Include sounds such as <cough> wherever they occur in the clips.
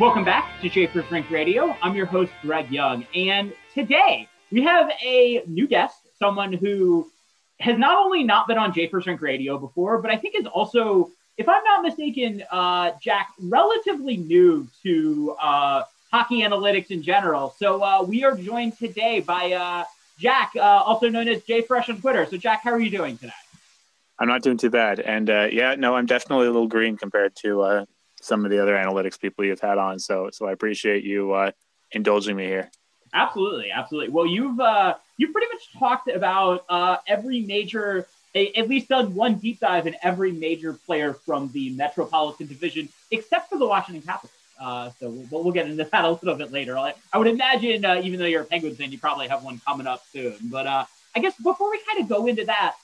Welcome back to Japers' Rink Radio. I'm your host, Greg Young. And today we have a new guest, someone who has not only not been on Japers' Rink Radio before, but I think is also, if I'm not mistaken, uh, Jack, relatively new to uh, hockey analytics in general. So uh, we are joined today by uh, Jack, uh, also known as Jay Fresh on Twitter. So, Jack, how are you doing today? I'm not doing too bad. And uh, yeah, no, I'm definitely a little green compared to some of the other analytics people you've had on. So so I appreciate you uh, indulging me here. Absolutely, absolutely. Well, you've uh, you've pretty much talked about uh, every major, a, at least done one deep dive in every major player from the Metropolitan Division, except for the Washington Capitals. Uh, so we'll, we'll get into that <laughs> a little bit later. I, I would imagine, uh, even though you're a Penguins fan, you probably have one coming up soon. But uh, I guess before we kind of go into that,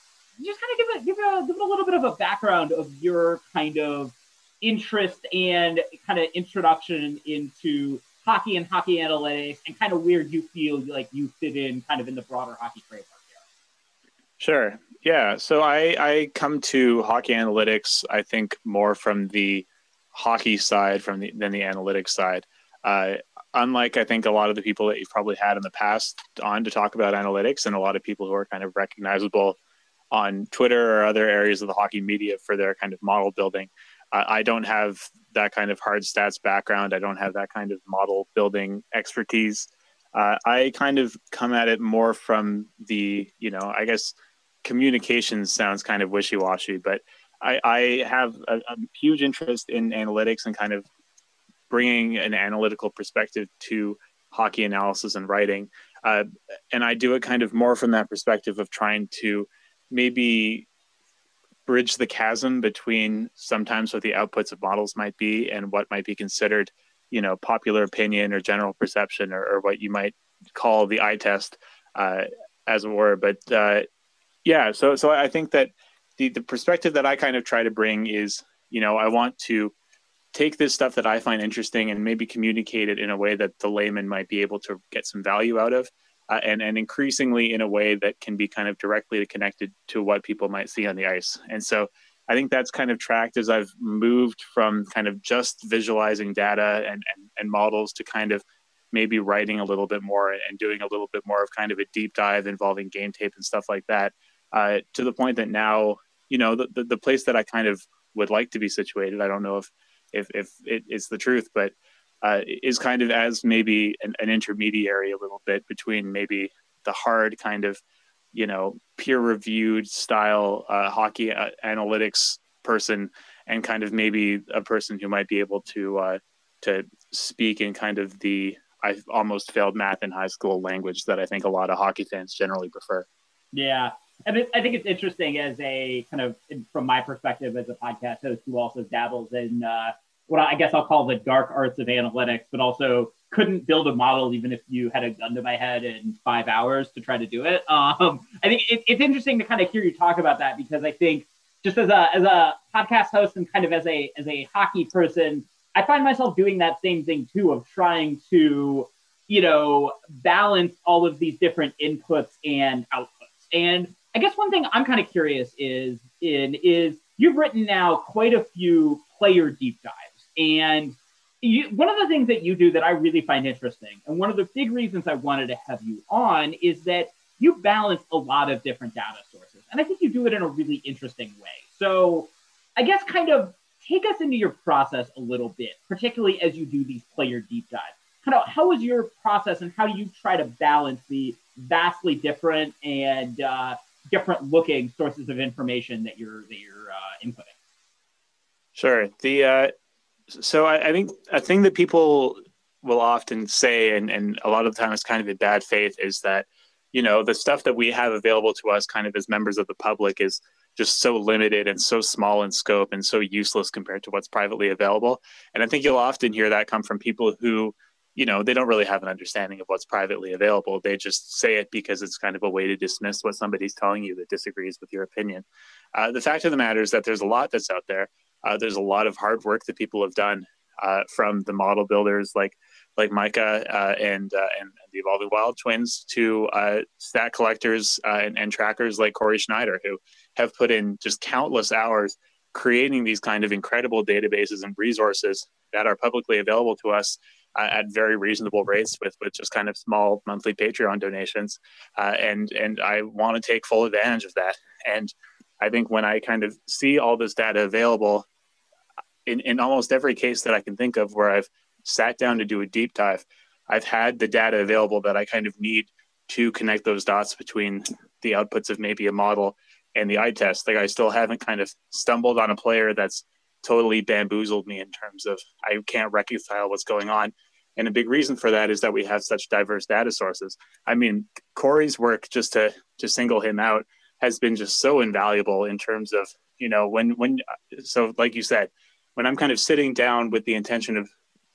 just kind of give it give a, give it a little bit of a background of your kind of interest and kind of introduction into hockey and hockey analytics and kind of where you feel like you fit in kind of in the broader hockey framework here. Sure. Yeah. So I, I come to hockey analytics, I think more from the hockey side from the, than the analytics side. Uh, unlike I think a lot of the people that you've probably had in the past on to talk about analytics and a lot of people who are kind of recognizable on Twitter or other areas of the hockey media for their kind of model building. I don't have that kind of hard stats background. I don't have that kind of model building expertise. Uh, I kind of come at it more from the, you know, I guess communications sounds kind of wishy washy, but I, I have a, a, huge interest in analytics and kind of bringing an analytical perspective to hockey analysis and writing. Uh, and I do it kind of more from that perspective of trying to maybe bridge the chasm between sometimes what the outputs of models might be and what might be considered, you know, popular opinion or general perception or, or what you might call the eye test, uh, as it were. But uh, yeah, so so I think that the the perspective that I kind of try to bring is, you know, I want to take this stuff that I find interesting and maybe communicate it in a way that the layman might be able to get some value out of uh, and and increasingly in a way that can be kind of directly connected to what people might see on the ice. And so I think that's kind of tracked as I've moved from kind of just visualizing data and, and, and models to kind of maybe writing a little bit more and doing a little bit more of kind of a deep dive involving game tape and stuff like that uh, to the point that now you know the, the, the place that i kind of would like to be situated i don't know if if, if it is the truth but uh, is kind of as maybe an, an, intermediary a little bit between maybe the hard kind of you know peer reviewed style uh, hockey uh, analytics person and kind of maybe a person who might be able to uh, to speak in kind of the I almost failed math in high school language that I think a lot of hockey fans generally prefer. Yeah, and I think it's interesting as a kind of from my perspective as a podcast host who also dabbles in uh, what I guess I'll call the dark arts of analytics, but also couldn't build a model even if you had a gun to my head in five hours to try to do it. Um, I think it, it's interesting to kind of hear you talk about that because I think just as a as a podcast host and kind of as a as a hockey person, I find myself doing that same thing too of trying to you know balance all of these different inputs and outputs. And I guess one thing I'm kind of curious is in is you've written now quite a few player deep dives and you, one of the things that you do that I really find interesting, and one of the big reasons I wanted to have you on, is that you balance a lot of different data sources. And I think you do it in a really interesting way. So I guess kind of take us into your process a little bit, particularly as you do these player deep dives. Kind of how is your process and how do you try to balance the vastly different and uh, different looking sources of information that you're that you're uh, inputting? Sure. The uh, so I, I, think a thing that people will often say, and, and a lot of the time it's kind of in bad faith, is that, you know, the stuff that we have available to us kind of as members of the public is just so limited and so small in scope and so useless compared to what's privately available. And I think you'll often hear that come from people who you know, they don't really have an understanding of what's privately available. They just say it because it's kind of a way to dismiss what somebody's telling you that disagrees with your opinion. Uh, the fact of the matter is that there's a lot that's out there. Uh, there's a lot of hard work that people have done uh, from the model builders like like Micah uh, and, uh, and the Evolving Wild twins to uh, stat collectors and, and trackers like Corey Sznajder, who have put in just countless hours creating these kind of incredible databases and resources that are publicly available to us uh, at very reasonable rates with, with just kind of small monthly Patreon donations. Uh, and, and I want to take full advantage of that. And I think when I kind of see all this data available in, in almost every case that I can think of where I've sat down to do a deep dive, I've had the data available that I kind of need to connect those dots between the outputs of maybe a model and the eye test. Like I still haven't kind of stumbled on a player that's totally bamboozled me in terms of I can't reconcile what's going on. And a big reason for that is that we have such diverse data sources. I mean, Corey's work, just to to single him out, has been just so invaluable in terms of you know when when so like you said, when I'm kind of sitting down with the intention of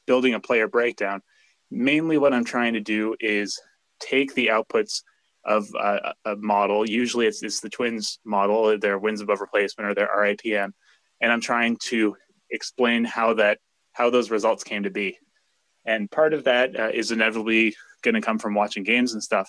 building a player breakdown, mainly what I'm trying to do is take the outputs of a, a model. Usually, it's it's the Twins model, their wins above replacement or their RAPM, and I'm trying to explain how that how those results came to be. And part of that uh, is inevitably going to come from watching games and stuff.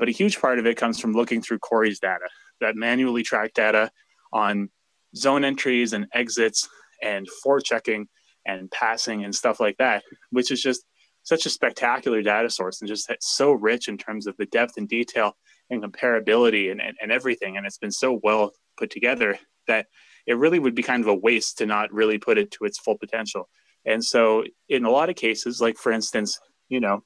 But a huge part of it comes from looking through Corey's data, that manually tracked data on zone entries and exits and forechecking and passing and stuff like that, which is just such a spectacular data source and just so rich in terms of the depth and detail and comparability and, and, and everything. And it's been so well put together that it really would be kind of a waste to not really put it to its full potential. And so, in a lot of cases, like for instance, you know,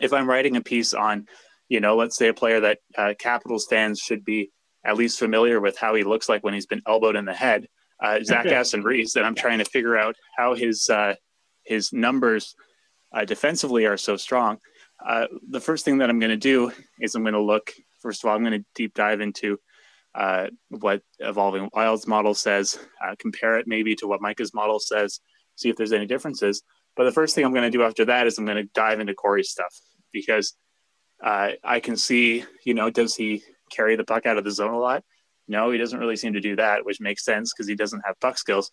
if I'm writing a piece on, you know, let's say a player that uh, Capitals fans should be at least familiar with how he looks like when he's been elbowed in the head, uh, Zach Aston Reese, and I'm trying to figure out how his uh, his numbers uh, defensively are so strong. Uh, the first thing that I'm going to do is I'm going to look. First of all, I'm going to deep dive into uh, what Evolving Wilds model says, uh, compare it maybe to what Micah's model says, see if there's any differences. But the first thing I'm going to do after that is I'm going to dive into Corey's stuff because uh, I can see, you know, does he carry the puck out of the zone a lot? No, he doesn't really seem to do that, which makes sense because he doesn't have puck skills.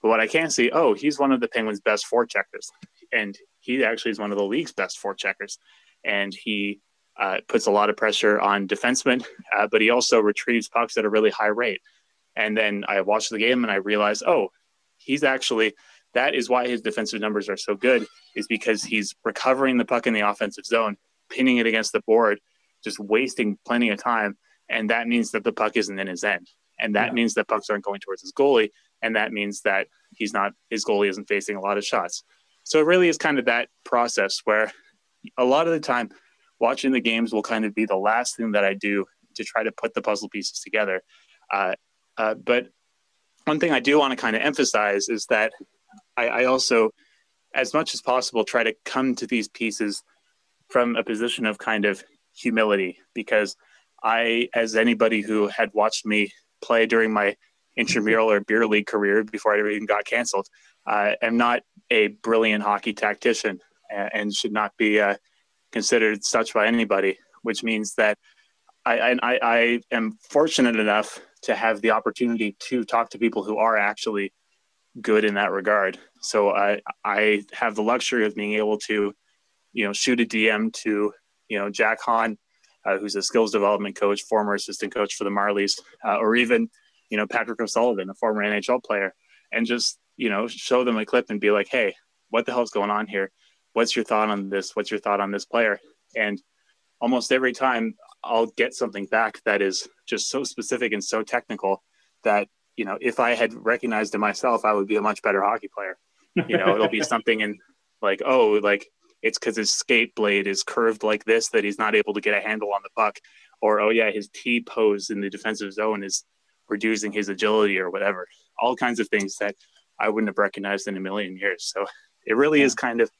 But what I can see, oh, he's one of the Penguins' best forecheckers, and he actually is one of the league's best forecheckers, and he uh, puts a lot of pressure on defensemen, uh, but he also retrieves pucks at a really high rate. And then I watch the game and I realize, oh, he's actually that is why his defensive numbers are so good, is because he's recovering the puck in the offensive zone, pinning it against the board, just wasting plenty of time. And that means that the puck isn't in his end. And that yeah. means that pucks aren't going towards his goalie. And that means that he's not, his goalie isn't facing a lot of shots. So it really is kind of that process where a lot of the time watching the games will kind of be the last thing that I do to try to put the puzzle pieces together. Uh, uh, but one thing I do want to kind of emphasize is that I, I, also, as much as possible, try to come to these pieces from a position of kind of humility because I, as anybody who had watched me play during my intramural or beer league career before I even got canceled, uh, am not a brilliant hockey tactician and should not be uh, considered such by anybody, which means that I, I, I am fortunate enough to have the opportunity to talk to people who are actually good in that regard. So I, I have the luxury of being able to, you know, shoot a DM to, you know, Jack Han, uh, who's a skills development coach, former assistant coach for the Marlies, uh, or even, you know, Patrick O'Sullivan, a former NHL player, and just, you know, show them a clip and be like, hey, what the hell's going on here? what's your thought on this? What's your thought on this player? And almost every time I'll get something back that is just so specific and so technical that, you know, if I had recognized it myself, I would be a much better hockey player. You know, it'll be <laughs> something in like, oh, like it's because his skate blade is curved like this that he's not able to get a handle on the puck. Or, oh, yeah, his T pose in the defensive zone is reducing his agility or whatever. All kinds of things that I wouldn't have recognized in a million years. So it really yeah. is kind of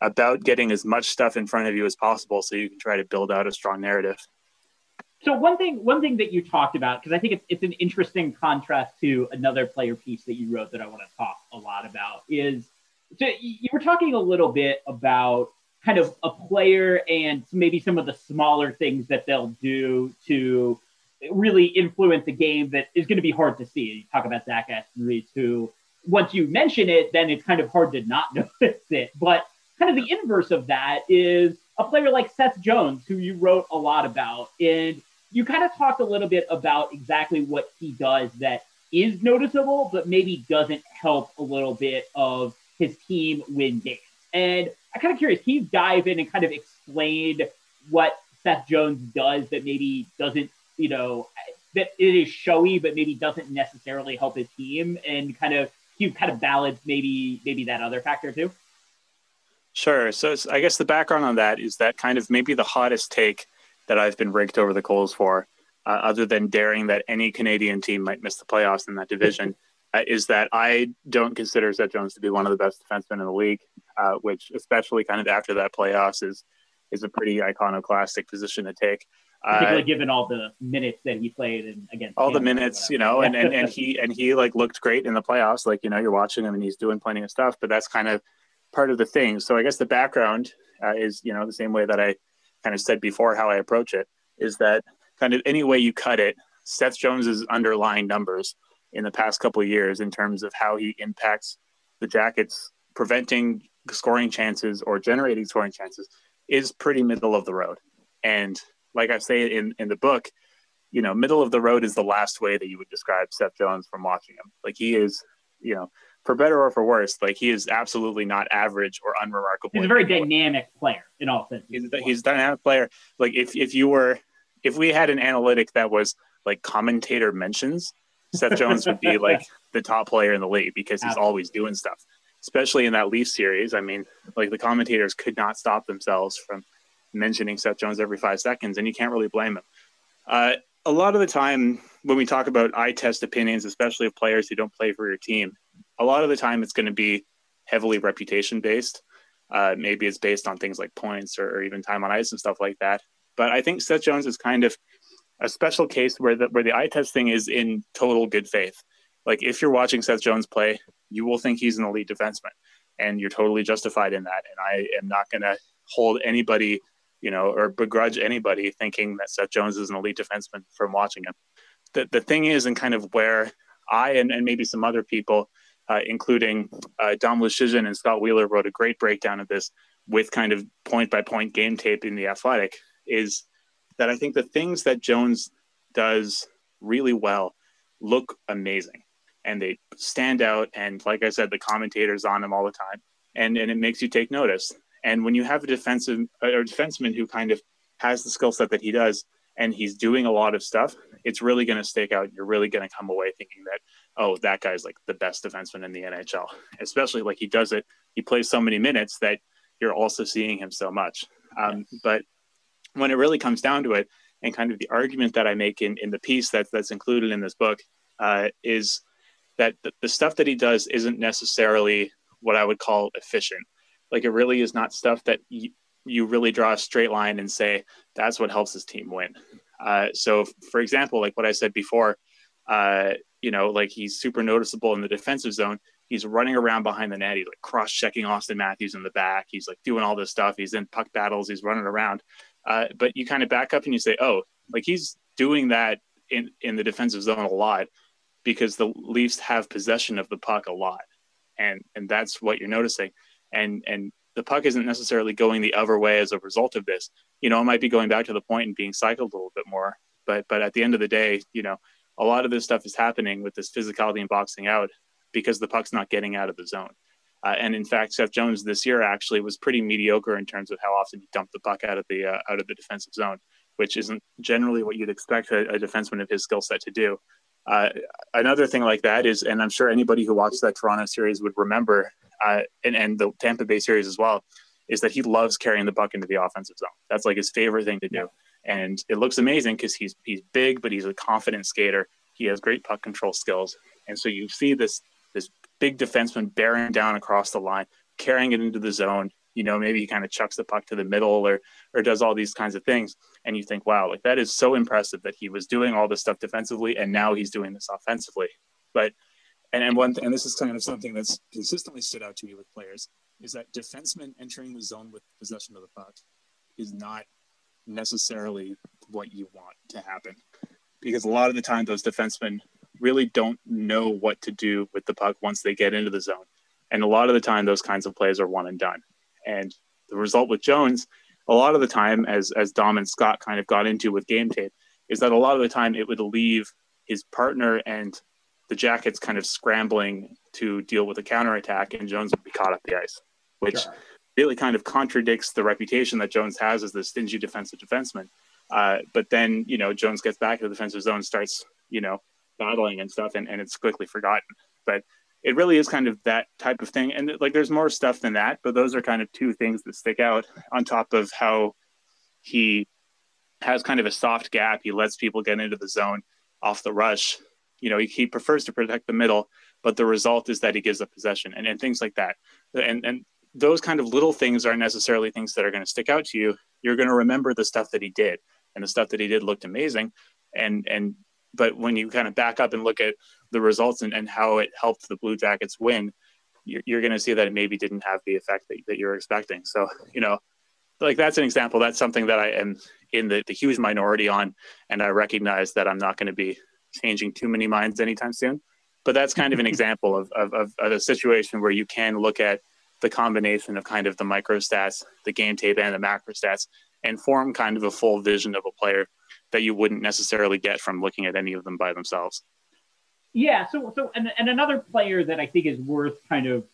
about getting as much stuff in front of you as possible so you can try to build out a strong narrative. So one thing, one thing that you talked about, because I think it's, it's an interesting contrast to another player piece that you wrote that I want to talk a lot about is so you were talking a little bit about kind of a player and maybe some of the smaller things that they'll do to really influence a game that is going to be hard to see. You talk about Zach Aston who once you mention it, then it's kind of hard to not <laughs> notice it. But kind of the inverse of that is a player like Seth Jones, who you wrote a lot about. And you kind of talked a little bit about exactly what he does that is noticeable, but maybe doesn't help a little bit of his team win games. And I'm kind of curious, can you dive in and kind of explain what Seth Jones does that maybe doesn't, you know, that it is showy, but maybe doesn't necessarily help his team and kind of you kind of balance maybe maybe that other factor too? Sure. So I guess the background on that is that kind of maybe the hottest take that I've been raked over the coals for, uh, other than daring that any Canadian team might miss the playoffs in that division, is that I don't consider Seth Jones to be one of the best defensemen in the league, uh, which especially kind of after that playoffs is is a pretty iconoclastic position to take. Particularly uh, given all the minutes that he played and again all the minutes, you know, and, and and he and he like looked great in the playoffs. Like you know, you're watching him and he's doing plenty of stuff, but that's kind of part of the thing. So I guess the background uh, is you know the same way that I kind of said before how I approach it is that kind of any way you cut it, Seth Jones's underlying numbers in the past couple of years in terms of how he impacts the Jackets preventing scoring chances or generating scoring chances is pretty middle of the road. And like I say in, in the book, you know, middle of the road is the last way that you would describe Seth Jones from watching him. Like he is, you know, for better or for worse, like he is absolutely not average or unremarkable. He's a very dynamic player in all senses. He's, he's a dynamic player. Like if, if you were, if we had an analytic that was like commentator mentions, Seth Jones would be like <laughs> the top player in the league because he's absolutely. always doing stuff. Especially in that Leaf series. I mean, like the commentators could not stop themselves from mentioning Seth Jones every five seconds, and you can't really blame him. Uh, a lot of the time, when we talk about eye test opinions, especially of players who don't play for your team, a lot of the time it's going to be heavily reputation based. Uh, maybe it's based on things like points or, or, even time on ice and stuff like that. But I think Seth Jones is kind of a special case where the where the eye test thing is in total good faith. Like if you're watching Seth Jones play, you will think he's an elite defenseman, and you're totally justified in that. And I am not going to hold anybody you know, or begrudge anybody thinking that Seth Jones is an elite defenseman from watching him. The, the thing is, and kind of where I and, and maybe some other people, uh, including uh, Dom and Scott Wheeler, wrote a great breakdown of this with kind of point by point game tape in the athletic, is that I think the things that Jones does really well look amazing and they stand out. And like I said, the commentators on him all the time. And, and it makes you take notice. And when you have a defensive or defenseman who kind of has the skill set that he does, and he's doing a lot of stuff, it's really going to stake out. You're really going to come away thinking that, oh, that guy's like the best defenseman in the NHL. Especially like he does it, he plays so many minutes that you're also seeing him so much. Um, but when it really comes down to it, and kind of the argument that I make in, in the piece that, that's included in this book uh, is that the, the stuff that he does isn't necessarily what I would call efficient. Like it really is not stuff that you, you really draw a straight line and say that's what helps his team win. Uh, so, for example, like what I said before, uh, you know, like he's super noticeable in the defensive zone. He's running around behind the net. He's like cross checking Austin Matthews in the back. He's like doing all this stuff. He's in puck battles. He's running around. Uh, but you kind of back up and you say, oh, like he's doing that in, in the defensive zone a lot because the Leafs have possession of the puck a lot. And, and that's what you're noticing and and the puck isn't necessarily going the other way as a result of this. You know, it might be going back to the point and being cycled a little bit more. But but at the end of the day, you know, a lot of this stuff is happening with this physicality and boxing out because the puck's not getting out of the zone. Uh, and in fact, Seth Jones this year actually was pretty mediocre in terms of how often he dumped the puck out of the uh, out of the defensive zone, which isn't generally what you'd expect a, a defenseman of his skill set to do. Uh, another thing like that is, and I'm sure anybody who watched that Toronto series would remember uh, and, and the Tampa Bay series as well, is that he loves carrying the puck into the offensive zone. That's like his favorite thing to do. And it looks amazing because he's he's big, but he's a confident skater. He has great puck control skills. And so you see this this big defenseman bearing down across the line, carrying it into the zone. You know, maybe he kind of chucks the puck to the middle or or does all these kinds of things. And you think, wow, like that is so impressive that he was doing all this stuff defensively and now he's doing this offensively. But And and one and this is kind of something that's consistently stood out to me with players is that defensemen entering the zone with possession of the puck is not necessarily what you want to happen because a lot of the time those defensemen really don't know what to do with the puck once they get into the zone. And a lot of the time those kinds of plays are one and done. And the result with Jones, a lot of the time, as as Dom and Scott kind of got into with game tape, is that a lot of the time it would leave his partner and the Jackets kind of scrambling to deal with a counterattack, and Jones would be caught up the ice, which sure. really kind of contradicts the reputation that Jones has as the stingy defensive defenseman. Uh, but then, you know, Jones gets back to the defensive zone, starts, you know, battling and stuff, and, and it's quickly forgotten. But it really is kind of that type of thing. And like, there's more stuff than that, but those are kind of two things that stick out on top of how he has kind of a soft gap. He lets people get into the zone off the rush. You know, he, he prefers to protect the middle, but the result is that he gives up possession and, and things like that. And, and those kind of little things aren't necessarily things that are going to stick out to you. You're going to remember the stuff that he did and the stuff that he did looked amazing. And, and but when you kind of back up and look at the results and, and how it helped the Blue Jackets win, you're, you're going to see that it maybe didn't have the effect that, that you're expecting. So, you know, like that's an example. That's something that I am in the, the huge minority on. And I recognize that I'm not going to be changing too many minds anytime soon. But that's kind of an <laughs> example of, of, of, of a situation where you can look at the combination of kind of the micro stats, the game tape, and the macro stats, and form kind of a full vision of a player that you wouldn't necessarily get from looking at any of them by themselves. Yeah. So, so, and, and another player that I think is worth kind of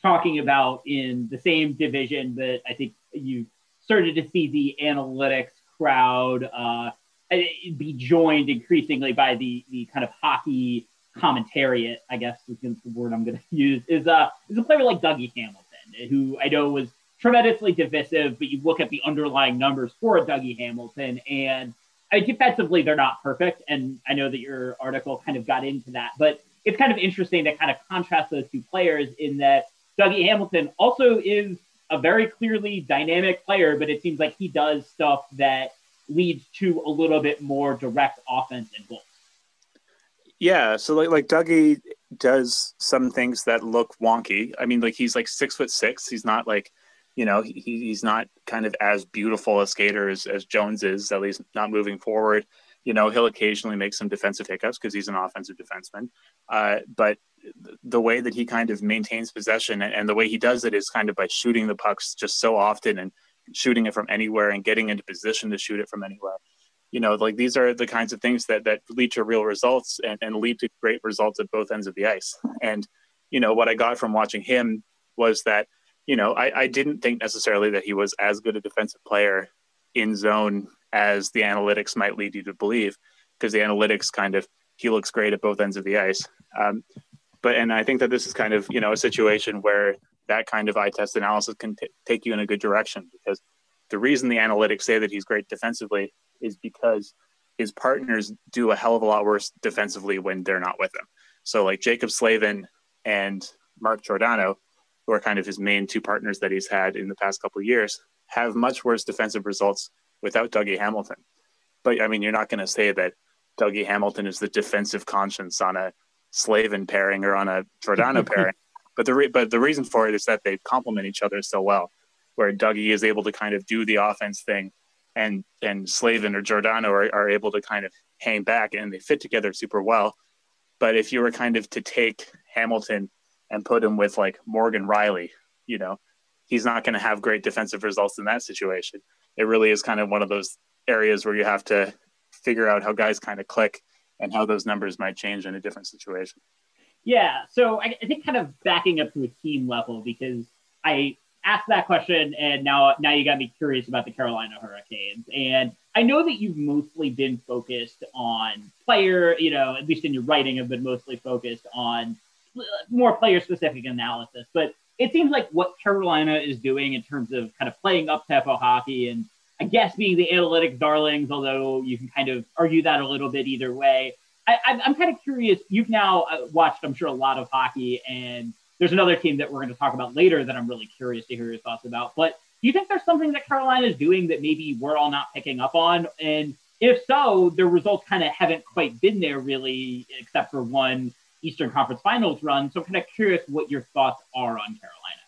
talking about in the same division that I think you started to see the analytics crowd uh, be joined increasingly by the the kind of hockey commentariat, I guess is the word I'm going <laughs> to use, is uh is a player like Dougie Hamilton, who I know was tremendously divisive, but you look at the underlying numbers for Dougie Hamilton, and I defensively, they're not perfect. And I know that your article kind of got into that, but it's kind of interesting to kind of contrast those two players in that Dougie Hamilton also is a very clearly dynamic player, but it seems like he does stuff that leads to a little bit more direct offense and goals. Yeah, so like like Dougie does some things that look wonky. I mean, like he's like six foot six. He's not like you know, he, he's not kind of as beautiful a skater as, as Jones is, at least not moving forward. You know, he'll occasionally make some defensive hiccups because he's an offensive defenseman. Uh, but the way that he kind of maintains possession and, and, the way he does it is kind of by shooting the pucks just so often and shooting it from anywhere and getting into position to shoot it from anywhere. You know, like these are the kinds of things that that lead to real results and, and lead to great results at both ends of the ice. And you know, what I got from watching him was that you know, I, I didn't think necessarily that he was as good a defensive player in zone as the analytics might lead you to believe, because the analytics kind of he looks great at both ends of the ice. Um, but and I think that this is kind of you know a situation where that kind of eye test analysis can t- take you in a good direction because the reason the analytics say that he's great defensively is because his partners do a hell of a lot worse defensively when they're not with him. So like Jaccob Slavin and Mark Giordano who are kind of his main two partners that he's had in the past couple of years, have much worse defensive results without Dougie Hamilton. But I mean, you're not going to say that Dougie Hamilton is the defensive conscience on a Slavin pairing or on a Giordano <laughs> pairing. But the re- but the reason for it is that they complement each other so well, where Dougie is able to kind of do the offense thing, and and Slavin or Giordano are, are able to kind of hang back, and they fit together super well. But if you were kind of to take Hamilton and put him with like Morgan Rielly, you know, he's not going to have great defensive results in that situation. It really is kind of one of those areas where you have to figure out how guys kind of click and how those numbers might change in a different situation. Yeah. So I, I think kind of backing up to a team level because I asked that question and now now you got me curious about the Carolina Hurricanes. And I know that you've mostly been focused on player, you know, at least in your writing have been mostly focused on more player specific analysis. But it seems like what Carolina is doing in terms of kind of playing up tempo hockey and I guess being the analytic darlings, although you can kind of argue that a little bit either way. I, am kind of curious. You've now uh, watched, I'm sure, a lot of hockey, and there's another team that we're going to talk about later that I'm really curious to hear your thoughts about. But do you think there's something that Carolina is doing that maybe we're all not picking up on? And if so, their results kind of haven't quite been there really, except for one Eastern Conference Finals run. So, I'm kind of curious what your thoughts are on Carolina.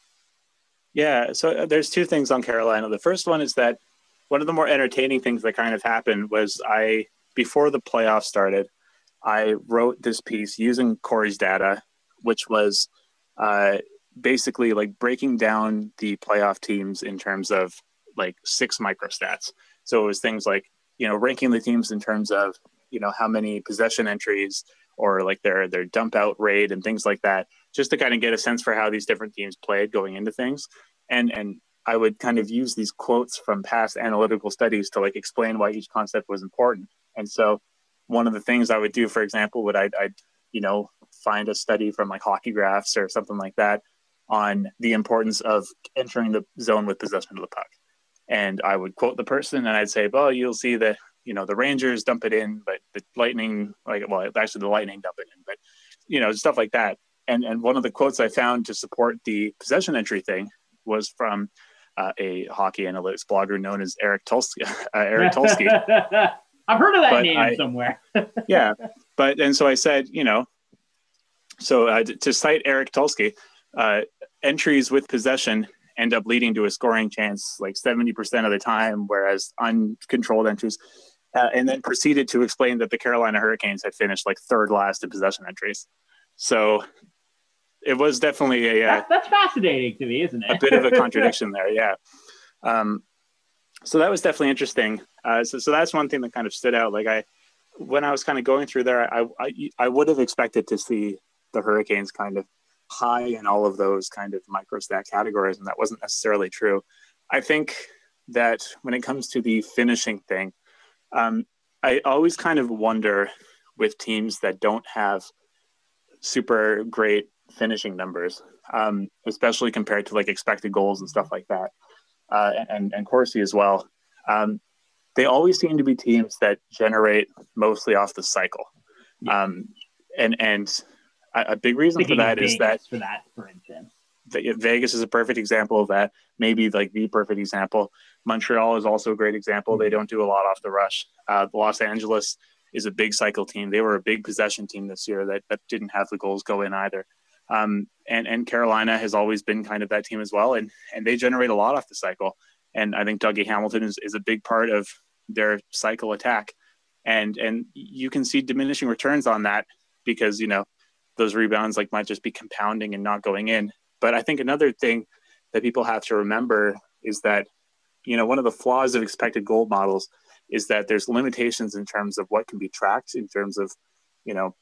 Yeah, so uh, there's two things on Carolina. The first one is that one of the more entertaining things that kind of happened was I before the playoffs started, I wrote this piece using Corey's data, which was uh, basically like breaking down the playoff teams in terms of like six microstats. So it was things like you know ranking the teams in terms of you know how many possession entries or like their their dump out rate and things like that, just to kind of get a sense for how these different teams played going into things. And and I would kind of use these quotes from past analytical studies to like explain why each concept was important. And so one of the things I would do, for example, would I'd, I'd you know find a study from like hockey graphs or something like that on the importance of entering the zone with possession of the puck. And I would quote the person and I'd say, well, you'll see that you know the Rangers dump it in, but the Lightning, like well, actually the Lightning dump it in, but you know stuff like that. And and one of the quotes I found to support the possession entry thing was from uh, a hockey analytics blogger known as Eric Tulsky. <laughs> Uh, Eric Tulsky. <laughs> I've heard of that but name I, somewhere. <laughs> yeah, but and so I said, you know, so uh, to cite Eric Tulsky, uh, entries with possession end up leading to a scoring chance like 70% of the time, whereas uncontrolled entries uh, and then proceeded to explain that the Carolina Hurricanes had finished like third last in possession entries. So it was definitely a uh, that's, that's fascinating to me, isn't it? a bit of a <laughs> contradiction there, yeah. Um, so that was definitely interesting. Uh, so, so that's one thing that kind of stood out. Like I, when I was kind of going through there, I, I, I would have expected to see the Hurricanes kind of high in all of those kind of microstat categories, and that wasn't necessarily true. I think that when it comes to the finishing thing, um, I always kind of wonder with teams that don't have super great finishing numbers, um, especially compared to like expected goals and stuff like that, uh, and and Corsi as well. Um, they always seem to be teams that generate mostly off the cycle, um, and and a, a big reason for that is that for that, for instance, Vegas is a perfect example of that. Maybe like the perfect example. Montreal is also a great example. They don't do a lot off the rush. Uh, Los Angeles is a big cycle team. They were a big possession team this year that, that didn't have the goals go in either. Um, and and Carolina has always been kind of that team as well, and and they generate a lot off the cycle. And I think Dougie Hamilton is, is a big part of their cycle attack, and and you can see diminishing returns on that because you know those rebounds like might just be compounding and not going in. But I think another thing that people have to remember is that you know one of the flaws of expected goal models is that there's limitations in terms of what can be tracked in terms of you know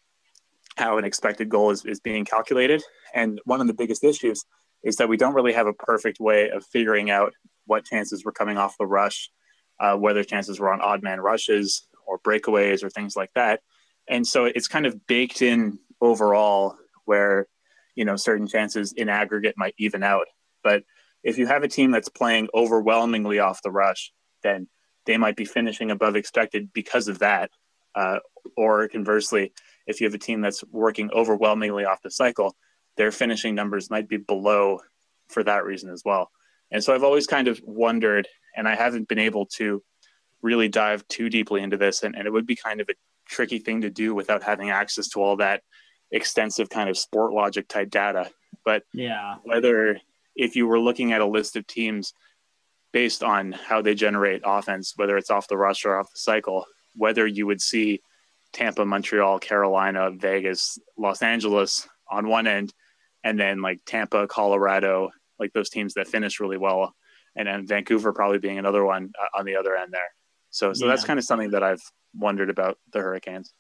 how an expected goal is, is being calculated. And one of the biggest issues is that we don't really have a perfect way of figuring out what chances were coming off the rush uh, whether chances were on odd man rushes or breakaways or things like that. And so it's kind of baked in overall where you know certain chances in aggregate might even out but if you have a team that's playing overwhelmingly off the rush, then they might be finishing above expected because of that. Uh, or conversely, if you have a team that's working overwhelmingly off the cycle, their finishing numbers might be below for that reason as well. And so I've always kind of wondered, and I haven't been able to really dive too deeply into this, and, and it would be kind of a tricky thing to do without having access to all that extensive kind of Sportlogiq type data. But yeah, whether if you were looking at a list of teams based on how they generate offense, whether it's off the rush or off the cycle, whether you would see Tampa, Montreal, Carolina, Vegas, Los Angeles on one end, and then like Tampa, Colorado, like those teams that finish really well, and then Vancouver probably being another one uh, on the other end there. So, so yeah. that's kind of something that I've wondered about the Hurricanes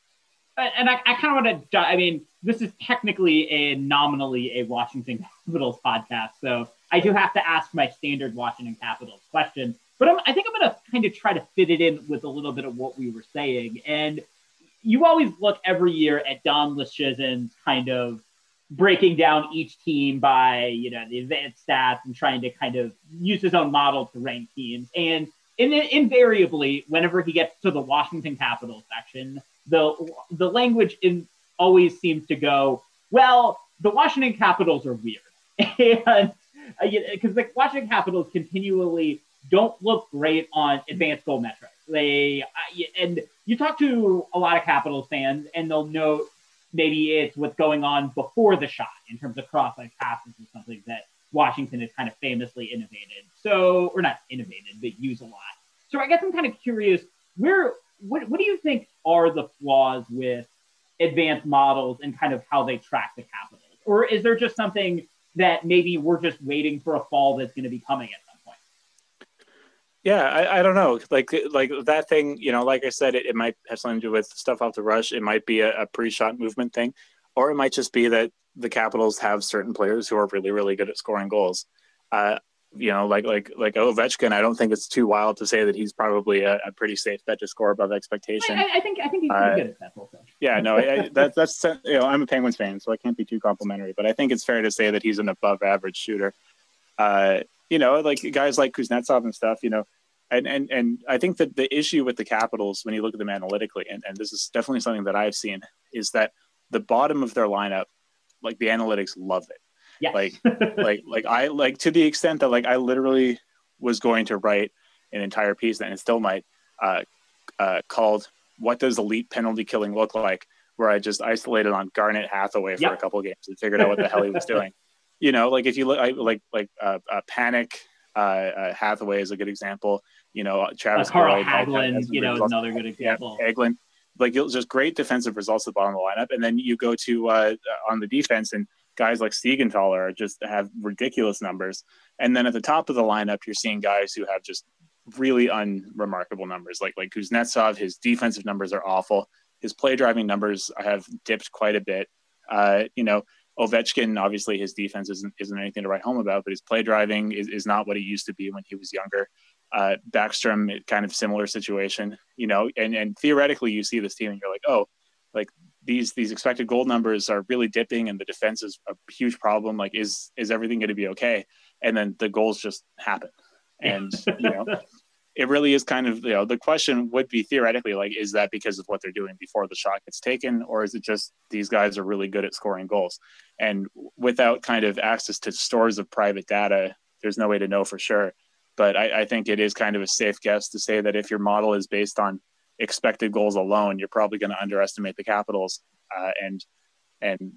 and I, I kind of want to. I mean, this is technically a nominally a Washington <laughs> Capitals podcast, so I do have to ask my standard Washington Capitals question. But I'm, I think I'm going to kind of try to fit it in with a little bit of what we were saying. And you always look every year at Dom Luszczyszyn's kind of breaking down each team by you know the advanced stats and trying to kind of use his own model to rank teams. And in, invariably, whenever he gets to the Washington Capitals section, the the language in always seems to go well. The Washington Capitals are weird, <laughs> and because uh, the Washington Capitals continually don't look great on advanced goal metrics. They uh, and you talk to a lot of Capitals fans, and they'll note maybe it's what's going on before the shot in terms of cross-line passes or something that Washington has kind of famously innovated. So, or not innovated, but use a lot. So I guess I'm kind of curious, where what, what do you think are the flaws with advanced models and kind of how they track the capitals? Or is there just something that maybe we're just waiting for a fall that's going to be coming at some point? Yeah, I, I don't know. Like like that thing, you know, like I said, it, it might have something to do with stuff off the rush. It might be a, a pre-shot movement thing, or it might just be that the Capitals have certain players who are really, really good at scoring goals. Uh, you know, like like like Ovechkin, I don't think it's too wild to say that he's probably a, a pretty safe bet to score above expectation. I, I think I think he's pretty uh, good at that whole thing. Yeah, no, I, that, that's you know, I'm a Penguins fan, so I can't be too complimentary, but I think it's fair to say that he's an above average shooter. Uh, you know, like guys like Kuznetsov and stuff, you know, and and and I think that the issue with the Capitals when you look at them analytically, and, and this is definitely something that I've seen, is that the bottom of their lineup, like the analytics love it Yes. Like, like, like I like to the extent that like I literally was going to write an entire piece and still might uh, uh, called "What Does Elite Penalty Killing Look Like?" where I just isolated on Garnet Hathaway for yep. a couple games and figured out what the hell he was <laughs> doing. You know, like if you look, I, like like uh, uh, Panik uh, uh, Hathaway is a good example. You know, Travis uh, Carl Hagelin, you know, another good example. Yeah, Hagelin, like just great defensive results at the bottom of the lineup, and then you go to uh, on the defense and guys like Siegenthaler just have ridiculous numbers. And then at the top of the lineup, you're seeing guys who have just really unremarkable numbers. Like like Kuznetsov, his defensive numbers are awful. His play driving numbers have dipped quite a bit. Uh, you know, Ovechkin, obviously his defense isn't isn't anything to write home about, but his play driving is, is not what he used to be when he was younger. Uh, Backstrom, kind of similar situation, you know, and, and theoretically you see this team and you're like, oh, like these these expected goal numbers are really dipping and the defense is a huge problem like is is everything going to be okay? And then the goals just happen. And you know it really is kind of you know the question would be theoretically like is that because of what they're doing before the shot gets taken or is it just these guys are really good at scoring goals? And without kind of access to stores of private data there's no way to know for sure. But I, I think it is kind of a safe guess to say that if your model is based on expected goals alone, you're probably going to underestimate the Capitals, uh, and and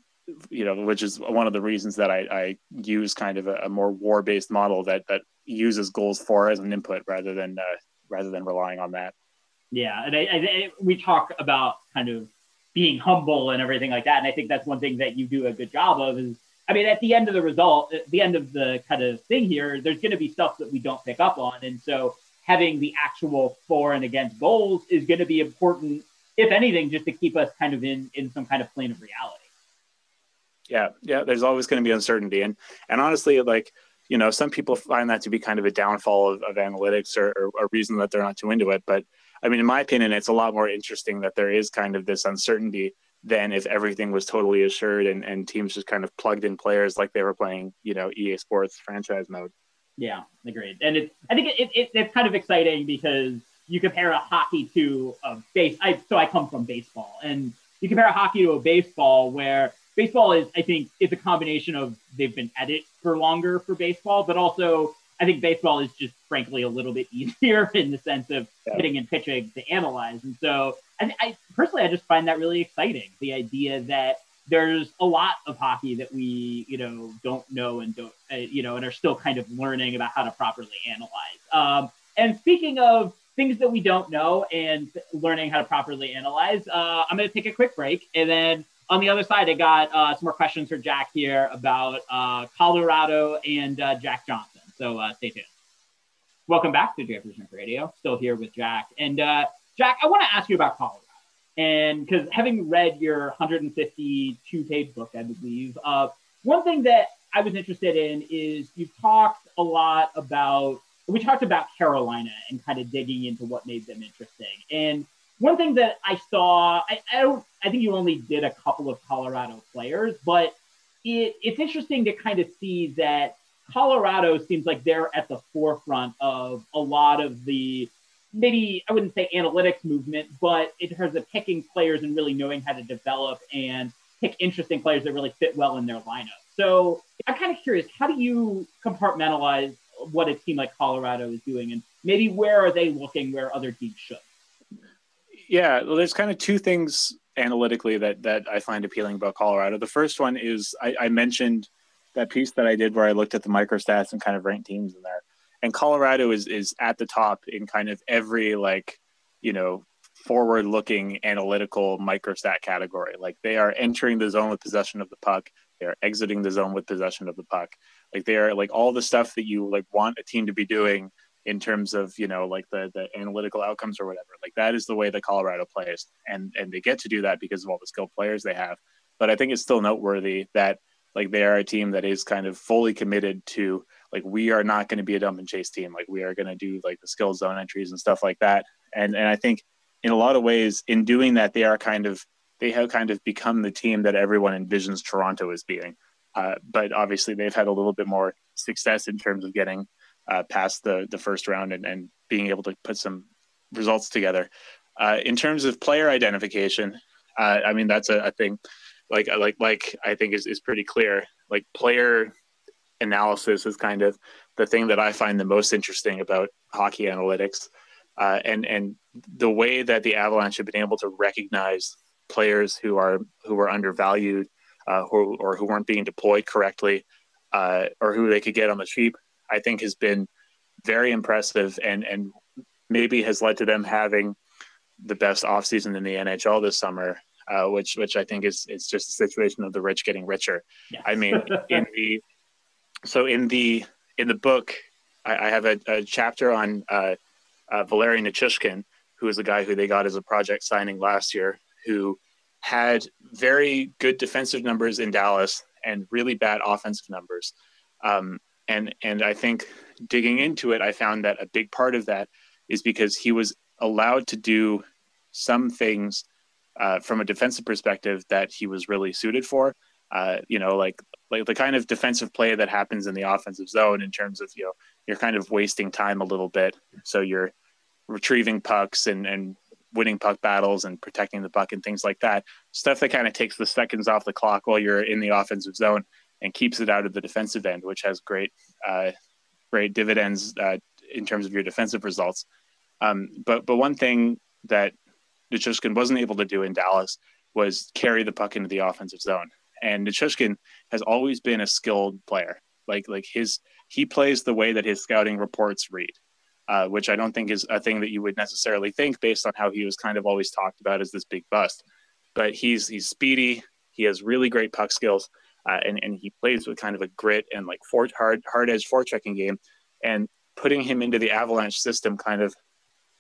you know, which is one of the reasons that I, I use kind of a, a more war based model that that uses goals for as an input rather than uh, rather than relying on that. Yeah, and I, I, we talk about kind of being humble and everything like that, and I think that's one thing that you do a good job of is. I mean, at the end of the result, at the end of the kind of thing here, there's going to be stuff that we don't pick up on. And so having the actual for and against goals is going to be important, if anything, just to keep us kind of in in some kind of plane of reality. Yeah, yeah. There's always going to be uncertainty, and and honestly, like you know, some people find that to be kind of a downfall of, of analytics or, or a reason that they're not too into it. But I mean, in my opinion, it's a lot more interesting that there is kind of this uncertainty than if everything was totally assured and, and teams just kind of plugged in players like they were playing, you know, EA Sports franchise mode. Yeah, agreed. And it's I think it, it, it's kind of exciting because you compare a hockey to a base. I, so I come from baseball, and you compare a hockey to a baseball where baseball is I think it's a combination of they've been at it for longer for baseball, but also I think baseball is just frankly a little bit <laughs> easier in the sense of yeah. hitting and pitching to analyze. And so I, I personally I just find that really exciting. The idea that there's a lot of hockey that we, you know, don't know and don't, uh, you know, and are still kind of learning about how to properly analyze. Um, and speaking of things that we don't know and learning how to properly analyze, uh, I'm going to take a quick break. And then on the other side, I got uh, some more questions for Jack here about uh, Colorado and uh, Jack Johnson. So uh, stay tuned. Welcome back to Japers' Radio. Still here with Jack. And Jack, I want to ask you about Colorado. And because having read your 152 page book, I believe, uh, one thing that I was interested in is you've talked a lot about, we talked about Carolina and kind of digging into what made them interesting. And one thing that I saw, I, I don't, I think you only did a couple of Colorado players, but it, it's interesting to kind of see that Colorado seems like they're at the forefront of a lot of the maybe I wouldn't say analytics movement, but in terms of picking players and really knowing how to develop and pick interesting players that really fit well in their lineup. So I'm kind of curious, how do you compartmentalize what a team like Colorado is doing, and maybe where are they looking where other teams should? Yeah, well, there's kind of two things analytically that that I find appealing about Colorado. The first one is I, I mentioned that piece that I did where I looked at the microstats and kind of ranked teams in there. And Colorado is is at the top in kind of every like, you know, forward looking analytical microstat category. Like they are entering the zone with possession of the puck. They are exiting the zone with possession of the puck. Like they are like all the stuff that you like want a team to be doing in terms of you know like the the analytical outcomes or whatever. Like that is the way that Colorado plays, and and they get to do that because of all the skilled players they have. But I think it's still noteworthy that like they are a team that is kind of fully committed to like we are not going to be a dump and chase team. Like we are going to do like the skill zone entries and stuff like that. And and I think in a lot of ways in doing that they are kind of they have kind of become the team that everyone envisions Toronto as being. Uh, but obviously they've had a little bit more success in terms of getting uh, past the the first round and, and being able to put some results together. Uh, in terms of player identification, uh, I mean that's a, a, thing. Like like like I think is is pretty clear. Like player analysis is kind of the thing that I find the most interesting about hockey analytics, uh, and and the way that the Avalanche have been able to recognize players who are who are undervalued, uh, who, or who weren't being deployed correctly, uh, or who they could get on the cheap I think has been very impressive and and maybe has led to them having the best offseason in the NHL this summer, uh, which which I think is it's just a situation of the rich getting richer. Yes. I mean, <laughs> in the so in the in the book, I, I have a, a, chapter on uh, uh, Valeri Nichushkin, who is a guy who they got as a project signing last year, who had very good defensive numbers in Dallas and really bad offensive numbers. Um, and and I think digging into it, I found that a big part of that is because he was allowed to do some things uh, from a defensive perspective that he was really suited for. Uh, you know, like like the kind of defensive play that happens in the offensive zone in terms of you know you're kind of wasting time a little bit, so you're retrieving pucks and and winning puck battles and protecting the puck and things like that. Stuff that kind of takes the seconds off the clock while you're in the offensive zone and keeps it out of the defensive end, which has great uh, great dividends uh, in terms of your defensive results. Um, but but one thing that Nichushkin wasn't able to do in Dallas was carry the puck into the offensive zone. And Nichushkin has always been a skilled player. Like like his he plays the way that his scouting reports read, uh, which I don't think is a thing that you would necessarily think based on how he was kind of always talked about as this big bust. But he's he's speedy. He has really great puck skills, uh, and and he plays with kind of a grit and like for, hard hard edge forechecking game, and putting him into the Avalanche system kind of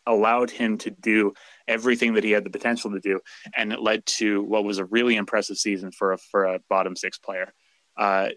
allowed him to do everything that he had the potential to do, and it led to what was a really impressive season for a for a bottom six player. Uh,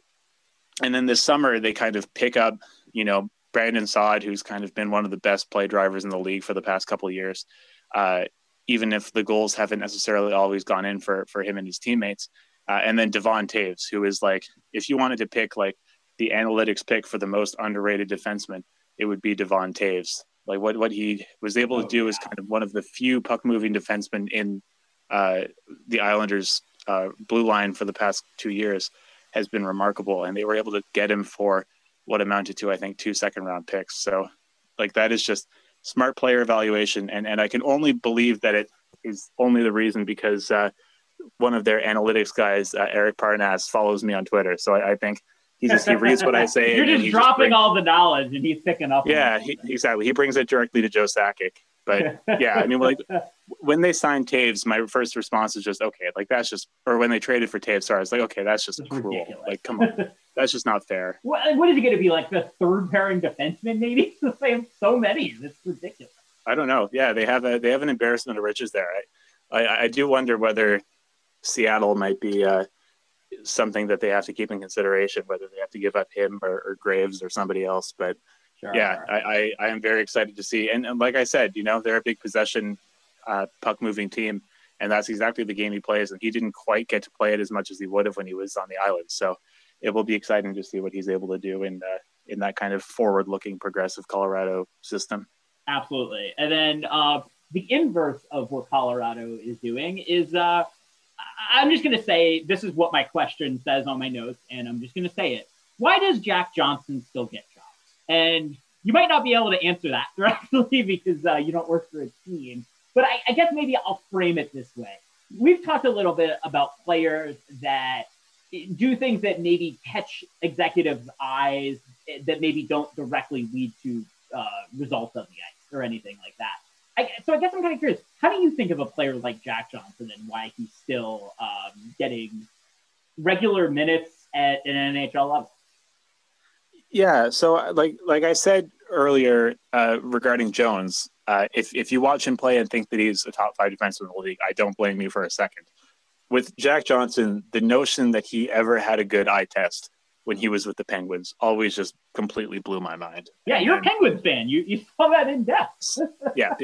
and then this summer they kind of pick up, you know, Brandon Saad, who's kind of been one of the best play drivers in the league for the past couple of years. Uh, even if the goals haven't necessarily always gone in for for him and his teammates, uh, and then Devon Toews, who is like, if you wanted to pick like the analytics pick for the most underrated defenseman, it would be Devon Toews. Like what what he was able to oh, do is kind of one of the few puck moving defensemen in uh, the Islanders' uh, blue line for the past two years has been remarkable, and they were able to get him for what amounted to I think two second round picks. So like that is just smart player evaluation, and and I can only believe that it is only the reason because uh, one of their analytics guys, uh, Eric Parnas, follows me on Twitter. So I, I think he just he reads what I <laughs> say. You're just dropping just all the knowledge, and he's picking up. Yeah, he, exactly. He brings it directly to Joe Sakic. But <laughs> yeah, I mean, like when they signed Toews, my first response is just okay, like that's just, or when they traded for Toews, sorry, I was like, okay, that's just cruel. Ridiculous. Like, come on, <laughs> that's just not fair. What, what is he going to be like the third pairing defenseman? Maybe they have so many. It's ridiculous. I don't know. Yeah, they have a they have an embarrassment of riches there. I I, I do wonder whether Seattle might be uh, something that they have to keep in consideration, whether they have to give up him or, or Graves or somebody else. But sure. yeah, I, I, I, am very excited to see. And, and, like I said, you know, they're a big possession uh, puck moving team, and that's exactly the game he plays. And he didn't quite get to play it as much as he would have when he was on the island. So it will be exciting to see what he's able to do in uh, in that kind of forward looking progressive Colorado system. Absolutely. And then uh, the inverse of what Colorado is doing is uh, I'm just going to say this is what my question says on my notes, and I'm just going to say it. Why does Jack Johnson still get jobs? And you might not be able to answer that <laughs> directly because uh, you don't work for a team. But I, I guess maybe I'll frame it this way. we've talked a little bit about players that do things that maybe catch executives' eyes that maybe don't directly lead to uh, results on the ice or anything like that. I, so I guess I'm kind of curious. How do you think of a player like Jack Johnson and why he's still um, getting regular minutes at an NHL level? Yeah, so like like I said earlier uh, regarding Jones, uh, if if you watch him play and think that he's a top five defenseman in the league, I don't blame you for a second. With Jack Johnson, the notion that he ever had a good eye test when he was with the Penguins always just completely blew my mind. Yeah, you're and, a Penguins fan. You you saw that in depth. <laughs> yeah,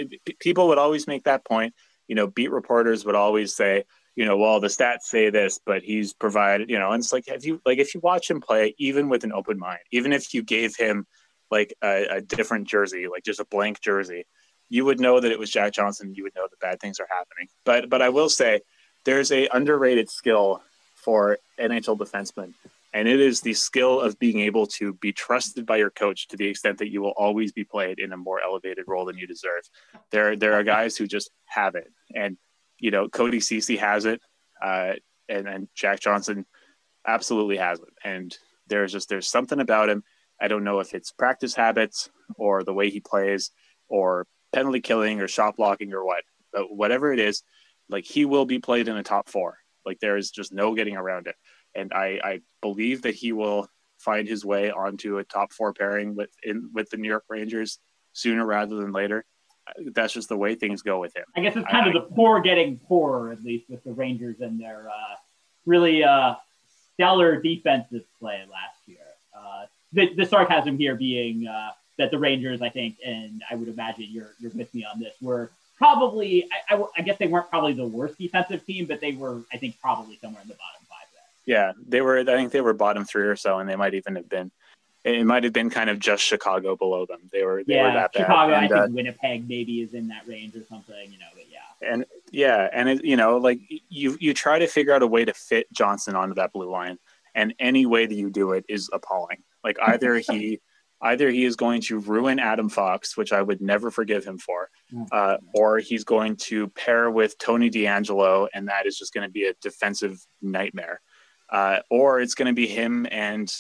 people would always make that point. You know, beat reporters would always say, you know, well, the stats say this, but he's provided, you know, and it's like, if you like, if you watch him play, even with an open mind, even if you gave him like a, a different jersey, like just a blank jersey, you would know that it was Jack Johnson. You would know that bad things are happening. But but I will say there's a underrated skill for NHL defensemen, and it is the skill of being able to be trusted by your coach to the extent that you will always be played in a more elevated role than you deserve. There there are guys who just have it, and you know Cody Ceci has it, uh, and and Jack Johnson absolutely has it, and there's just there's something about him. I don't know if it's practice habits or the way he plays or penalty killing or shot blocking or what, but whatever it is, like he will be played in a top four. Like there is just no getting around it. And I, I believe that he will find his way onto a top four pairing with in with the New York Rangers sooner rather than later. That's just the way things go with him. I guess it's kind I, of the poor getting poorer, at least with the Rangers and their uh, really uh, stellar defensive play last year. Uh, the, the sarcasm here being uh, that the Rangers, I think, and I would imagine you're you're with me on this, were probably I, I, I, guess they weren't probably the worst defensive team, but they were I think probably somewhere in the bottom. Yeah, they were. I think they were bottom three or so, and they might even have been. It might have been kind of just Chicago below them. They were. They yeah, were that Chicago. And, I think uh, Winnipeg maybe is in that range or something. You know, but yeah. And yeah, and it, you know, like you you try to figure out a way to fit Johnson onto that blue line, and any way that you do it is appalling. Like either <laughs> he either he is going to ruin Adam Fox, which I would never forgive him for, mm. uh, or he's going to pair with Tony DeAngelo, and that is just going to be a defensive nightmare. Uh, or it's going to be him and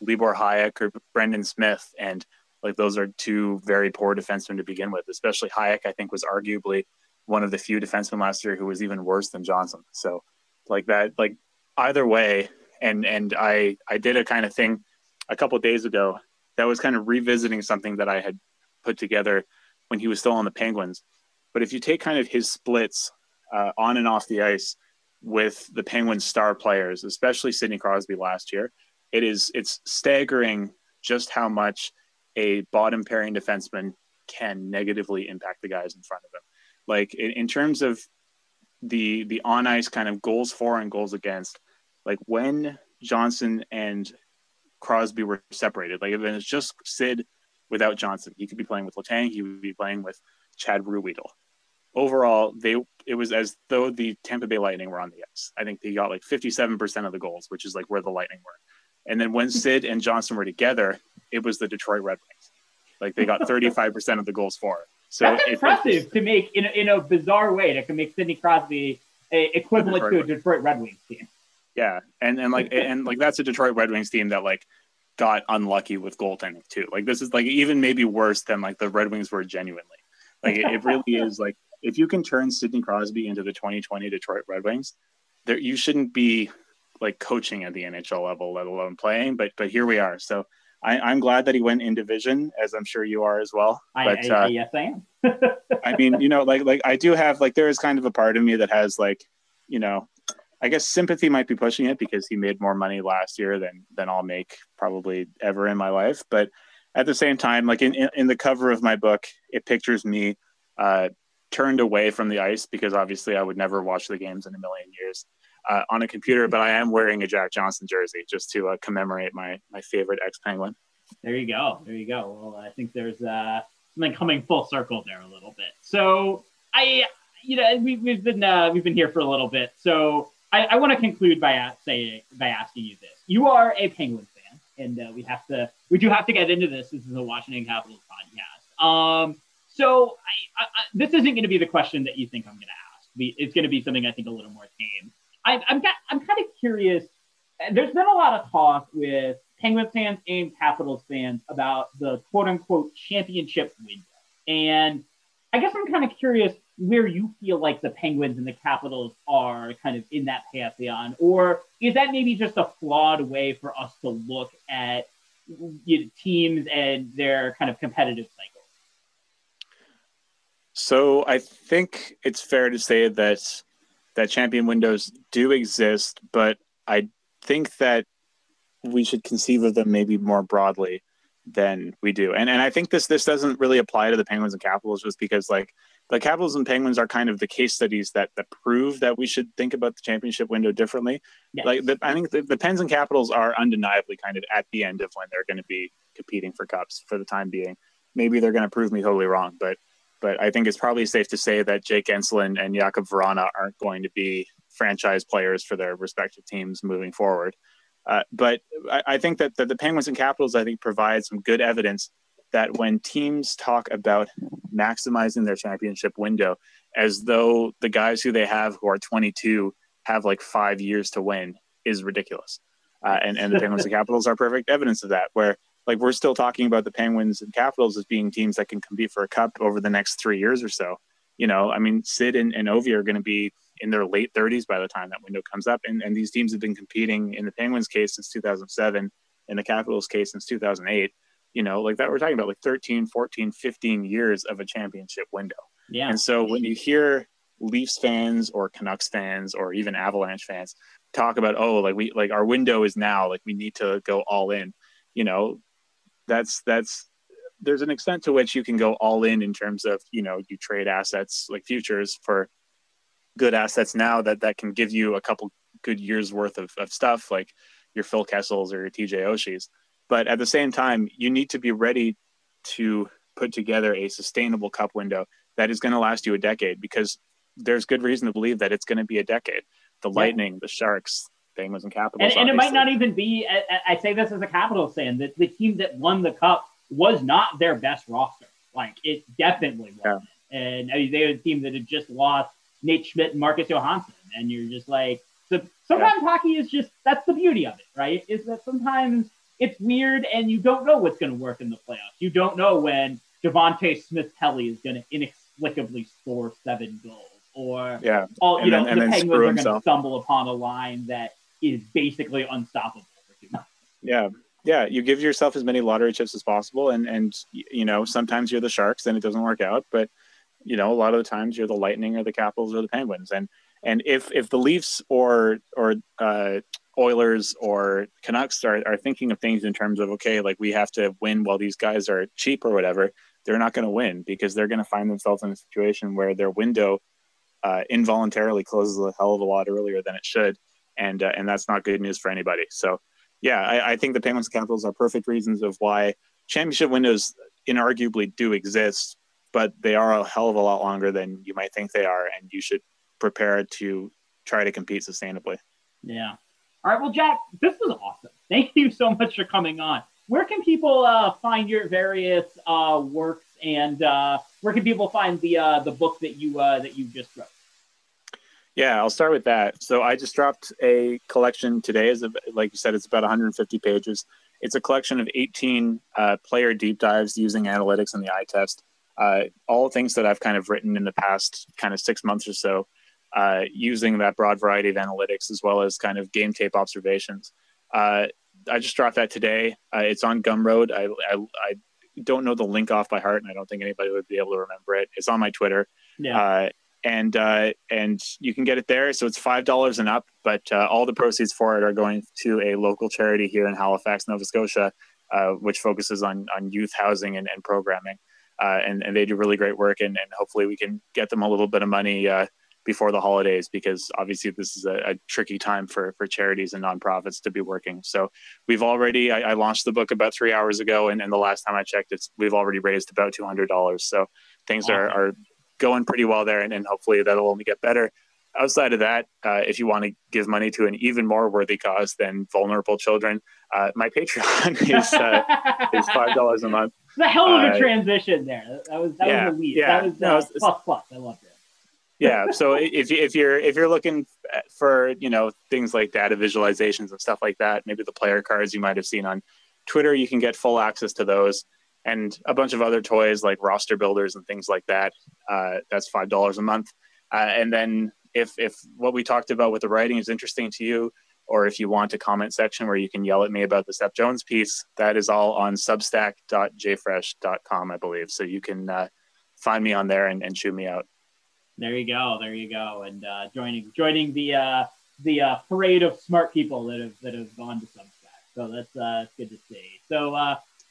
Libor Hajek or Brendan Smith, and like those are two very poor defensemen to begin with. Especially Hajek, I think, was arguably one of the few defensemen last year who was even worse than Johnson. So, like that, like either way, and and I I did a kind of thing a couple days ago that was kind of revisiting something that I had put together when he was still on the Penguins. But if you take kind of his splits uh, on and off the ice with the Penguins star players, especially Sidney Crosby last year, it is it's staggering just how much a bottom pairing defenseman can negatively impact the guys in front of him. Like in, in terms of the the on ice kind of goals for and goals against, like when Johnson and Crosby were separated. Like if it's just Sid without Johnson, he could be playing with Letang, he would be playing with Chad Ruhwedel. Overall, they it was as though the Tampa Bay Lightning were on the ice. I think they got like 57% of the goals, which is like where the Lightning were. And then when <laughs> Sid and Johnson were together, it was the Detroit Red Wings. Like they got <laughs> 35% of the goals for it. So that's impressive to make in a, in a bizarre way that can make Sidney Crosby a, equivalent to a Detroit Red Wings team. Yeah, and and like and like that's a Detroit Red Wings team that like got unlucky with goaltending too. Like this is like even maybe worse than like the Red Wings were genuinely. Like it, it really <laughs> is like if you can turn Sidney Crosby into the 2020 Detroit Red Wings, there you shouldn't be like coaching at the NHL level, let alone playing. But but here we are. So I, am glad that he went in division, as I'm sure you are as well. But I, I, uh, yes, I am. <laughs> I mean, you know, like like I do have like there is kind of a part of me that has like, you know, I guess sympathy might be pushing it because he made more money last year than than I'll make probably ever in my life. But at the same time, like in, in, in the cover of my book, it pictures me uh, turned away from the ice because obviously I would never watch the games in a million years uh, on a computer. But I am wearing a Jack Johnson jersey just to uh, commemorate my my favorite ex Penguin. There you go. There you go. Well, I think there's uh, something coming full circle there a little bit. So I, you know, we, we've been uh, we've been here for a little bit. So I, I want to conclude by saying by asking you this: You are a Penguins fan, and uh, we have to we do have to get into this. This is a Washington Capitals podcast. Um, so I, I, this isn't going to be the question that you think I'm going to ask, it's going to be something I think a little more tame. I, I'm I'm kind of curious. Eh, there's been a lot of talk with Penguins fans and Capitals fans about the quote unquote championship window, and I guess I'm kind of curious where you feel like the Penguins and the Capitals are kind of in that pantheon, or is that maybe just a flawed way for us to look at you know, teams and their kind of competitive cycle? So I think it's fair to say that that champion windows do exist, but I think that we should conceive of them maybe more broadly than we do. And and I think this this doesn't really apply to the Penguins and Capitals just because like the Capitals and Penguins are kind of the case studies that that prove that we should think about the championship window differently. Yes. Like the, I think the, the Pens and Capitals are undeniably kind of at the end of when they're going to be competing for cups for the time being. Maybe they're going to prove me totally wrong, but but I think it's probably safe to say that Jake Guentzel and, Jakub Vrana aren't going to be franchise players for their respective teams moving forward. Uh, but I, I, think that, that the Penguins and Capitals, I think, provide some good evidence that when teams talk about maximizing their championship window, as though the guys who they have who are 22 have like five years to win, is ridiculous. Uh, and, and the Penguins and <laughs> Capitals are perfect evidence of that, where like we're still talking about the Penguins and Capitals as being teams that can compete for a cup over the next three years or so. You know, I mean, Sid and, and Ovi are going to be in their late 30s by the time that window comes up. And, and these teams have been competing in the Penguins case since 2007, in the Capitals case since 2008. You know, like that, we're talking about like 13, 14, 15 years of a championship window. Yeah. And so when you hear Leafs fans or Canucks fans or even Avalanche fans talk about, oh, like we, like our window is now, like we need to go all in, you know, that's that's there's an extent to which you can go all in in terms of you know you trade assets like futures for good assets now that that can give you a couple good years worth of, of stuff like your Phil Kessels or your TJ Oshies. But at the same time, you need to be ready to put together a sustainable cup window that is going to last you a decade because there's good reason to believe that it's going to be a decade. The yeah. Lightning, the Sharks, Penguins and Capitals. And, and it might not even be, I, I say this as a Capitals fan, that the team that won the Cup was not their best roster. Like, it definitely wasn't. Yeah. And I mean, they were a team that had just lost Nate Schmidt and Marcus Johansson. And you're just like, so sometimes yeah. hockey is just, that's the beauty of it, right? Is that sometimes it's weird and you don't know what's going to work in the playoffs. You don't know when Devante Smith Pelly is going to inexplicably score seven goals or yeah, all you and know then, the Penguins are going to stumble upon a line that is basically unstoppable. Yeah. Yeah, you give yourself as many lottery chips as possible, and and you know sometimes you're the Sharks and it doesn't work out, but you know a lot of the times you're the Lightning or the Capitals or the Penguins, and and if if the Leafs or or uh, Oilers or Canucks are, are thinking of things in terms of okay, like we have to win while these guys are cheap or whatever, they're not going to win because they're going to find themselves in a situation where their window uh, involuntarily closes a hell of a lot earlier than it should, and uh, and that's not good news for anybody. So, yeah, I, I think the Penguins Capitals are perfect reasons of why championship windows inarguably do exist, but they are a hell of a lot longer than you might think they are, and you should prepare to try to compete sustainably. Yeah. All right. Well, Jack, this was awesome. <laughs> Thank you so much for coming on. Where can people uh, find your various uh, works, and uh, where can people find the uh, the book that you uh, that you just wrote? Yeah, I'll start with that. So I just dropped a collection today. Is like you said, it's about 150 pages. It's a collection of 18 uh, player deep dives using analytics and the eye test. Uh, all things that I've kind of written in the past kind of six months or so, uh, using that broad variety of analytics as well as kind of game tape observations. Uh, I just dropped that today. Uh, it's on Gumroad. I, I, I don't know the link off by heart, and I don't think anybody would be able to remember it. It's on my Twitter. Yeah. Uh, and uh, and you can get it there. So it's five dollars and up, but uh, all the proceeds for it are going to a local charity here in Halifax, Nova Scotia, uh, which focuses on on youth housing and, and programming. Uh, and, and they do really great work, and, and hopefully we can get them a little bit of money uh, before the holidays because obviously this is a, a, tricky time for for charities and nonprofits to be working. So we've already I, I launched the book about three hours ago, and, and the last time I checked, it's we've already raised about two hundred dollars. So things are, are going pretty well there, and, and hopefully that'll only get better. Outside of that, uh, if you want to give money to an even more worthy cause than vulnerable children, uh, my Patreon <laughs> is uh, is five dollars a month. <laughs> It's a hell of a uh, transition there. That was that yeah, was. Yeah, that was, no, uh, plus plus. I loved it. <laughs> yeah. So if if you're if you're looking for you know things like data visualizations and stuff like that, maybe the player cards you might have seen on Twitter, you can get full access to those, and a bunch of other toys like roster builders and things like that. Uh, that's five dollars a month. Uh, and then if if what we talked about with the writing is interesting to you, or if you want a comment section where you can yell at me about the Seth Jones piece, that is all on substack.jfresh.com, I believe. So you can uh, find me on there and, and shoot me out. There you go. There you go. And uh, joining joining the uh, the uh, parade of smart people that have that have gone to Substack. So that's good to see. So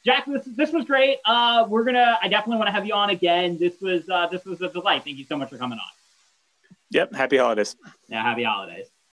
Jack, this this was great. Uh, we're gonna. I definitely want to have you on again. This was uh, this was a delight. Thank you so much for coming on. Yep. Happy holidays. Yeah. Happy holidays.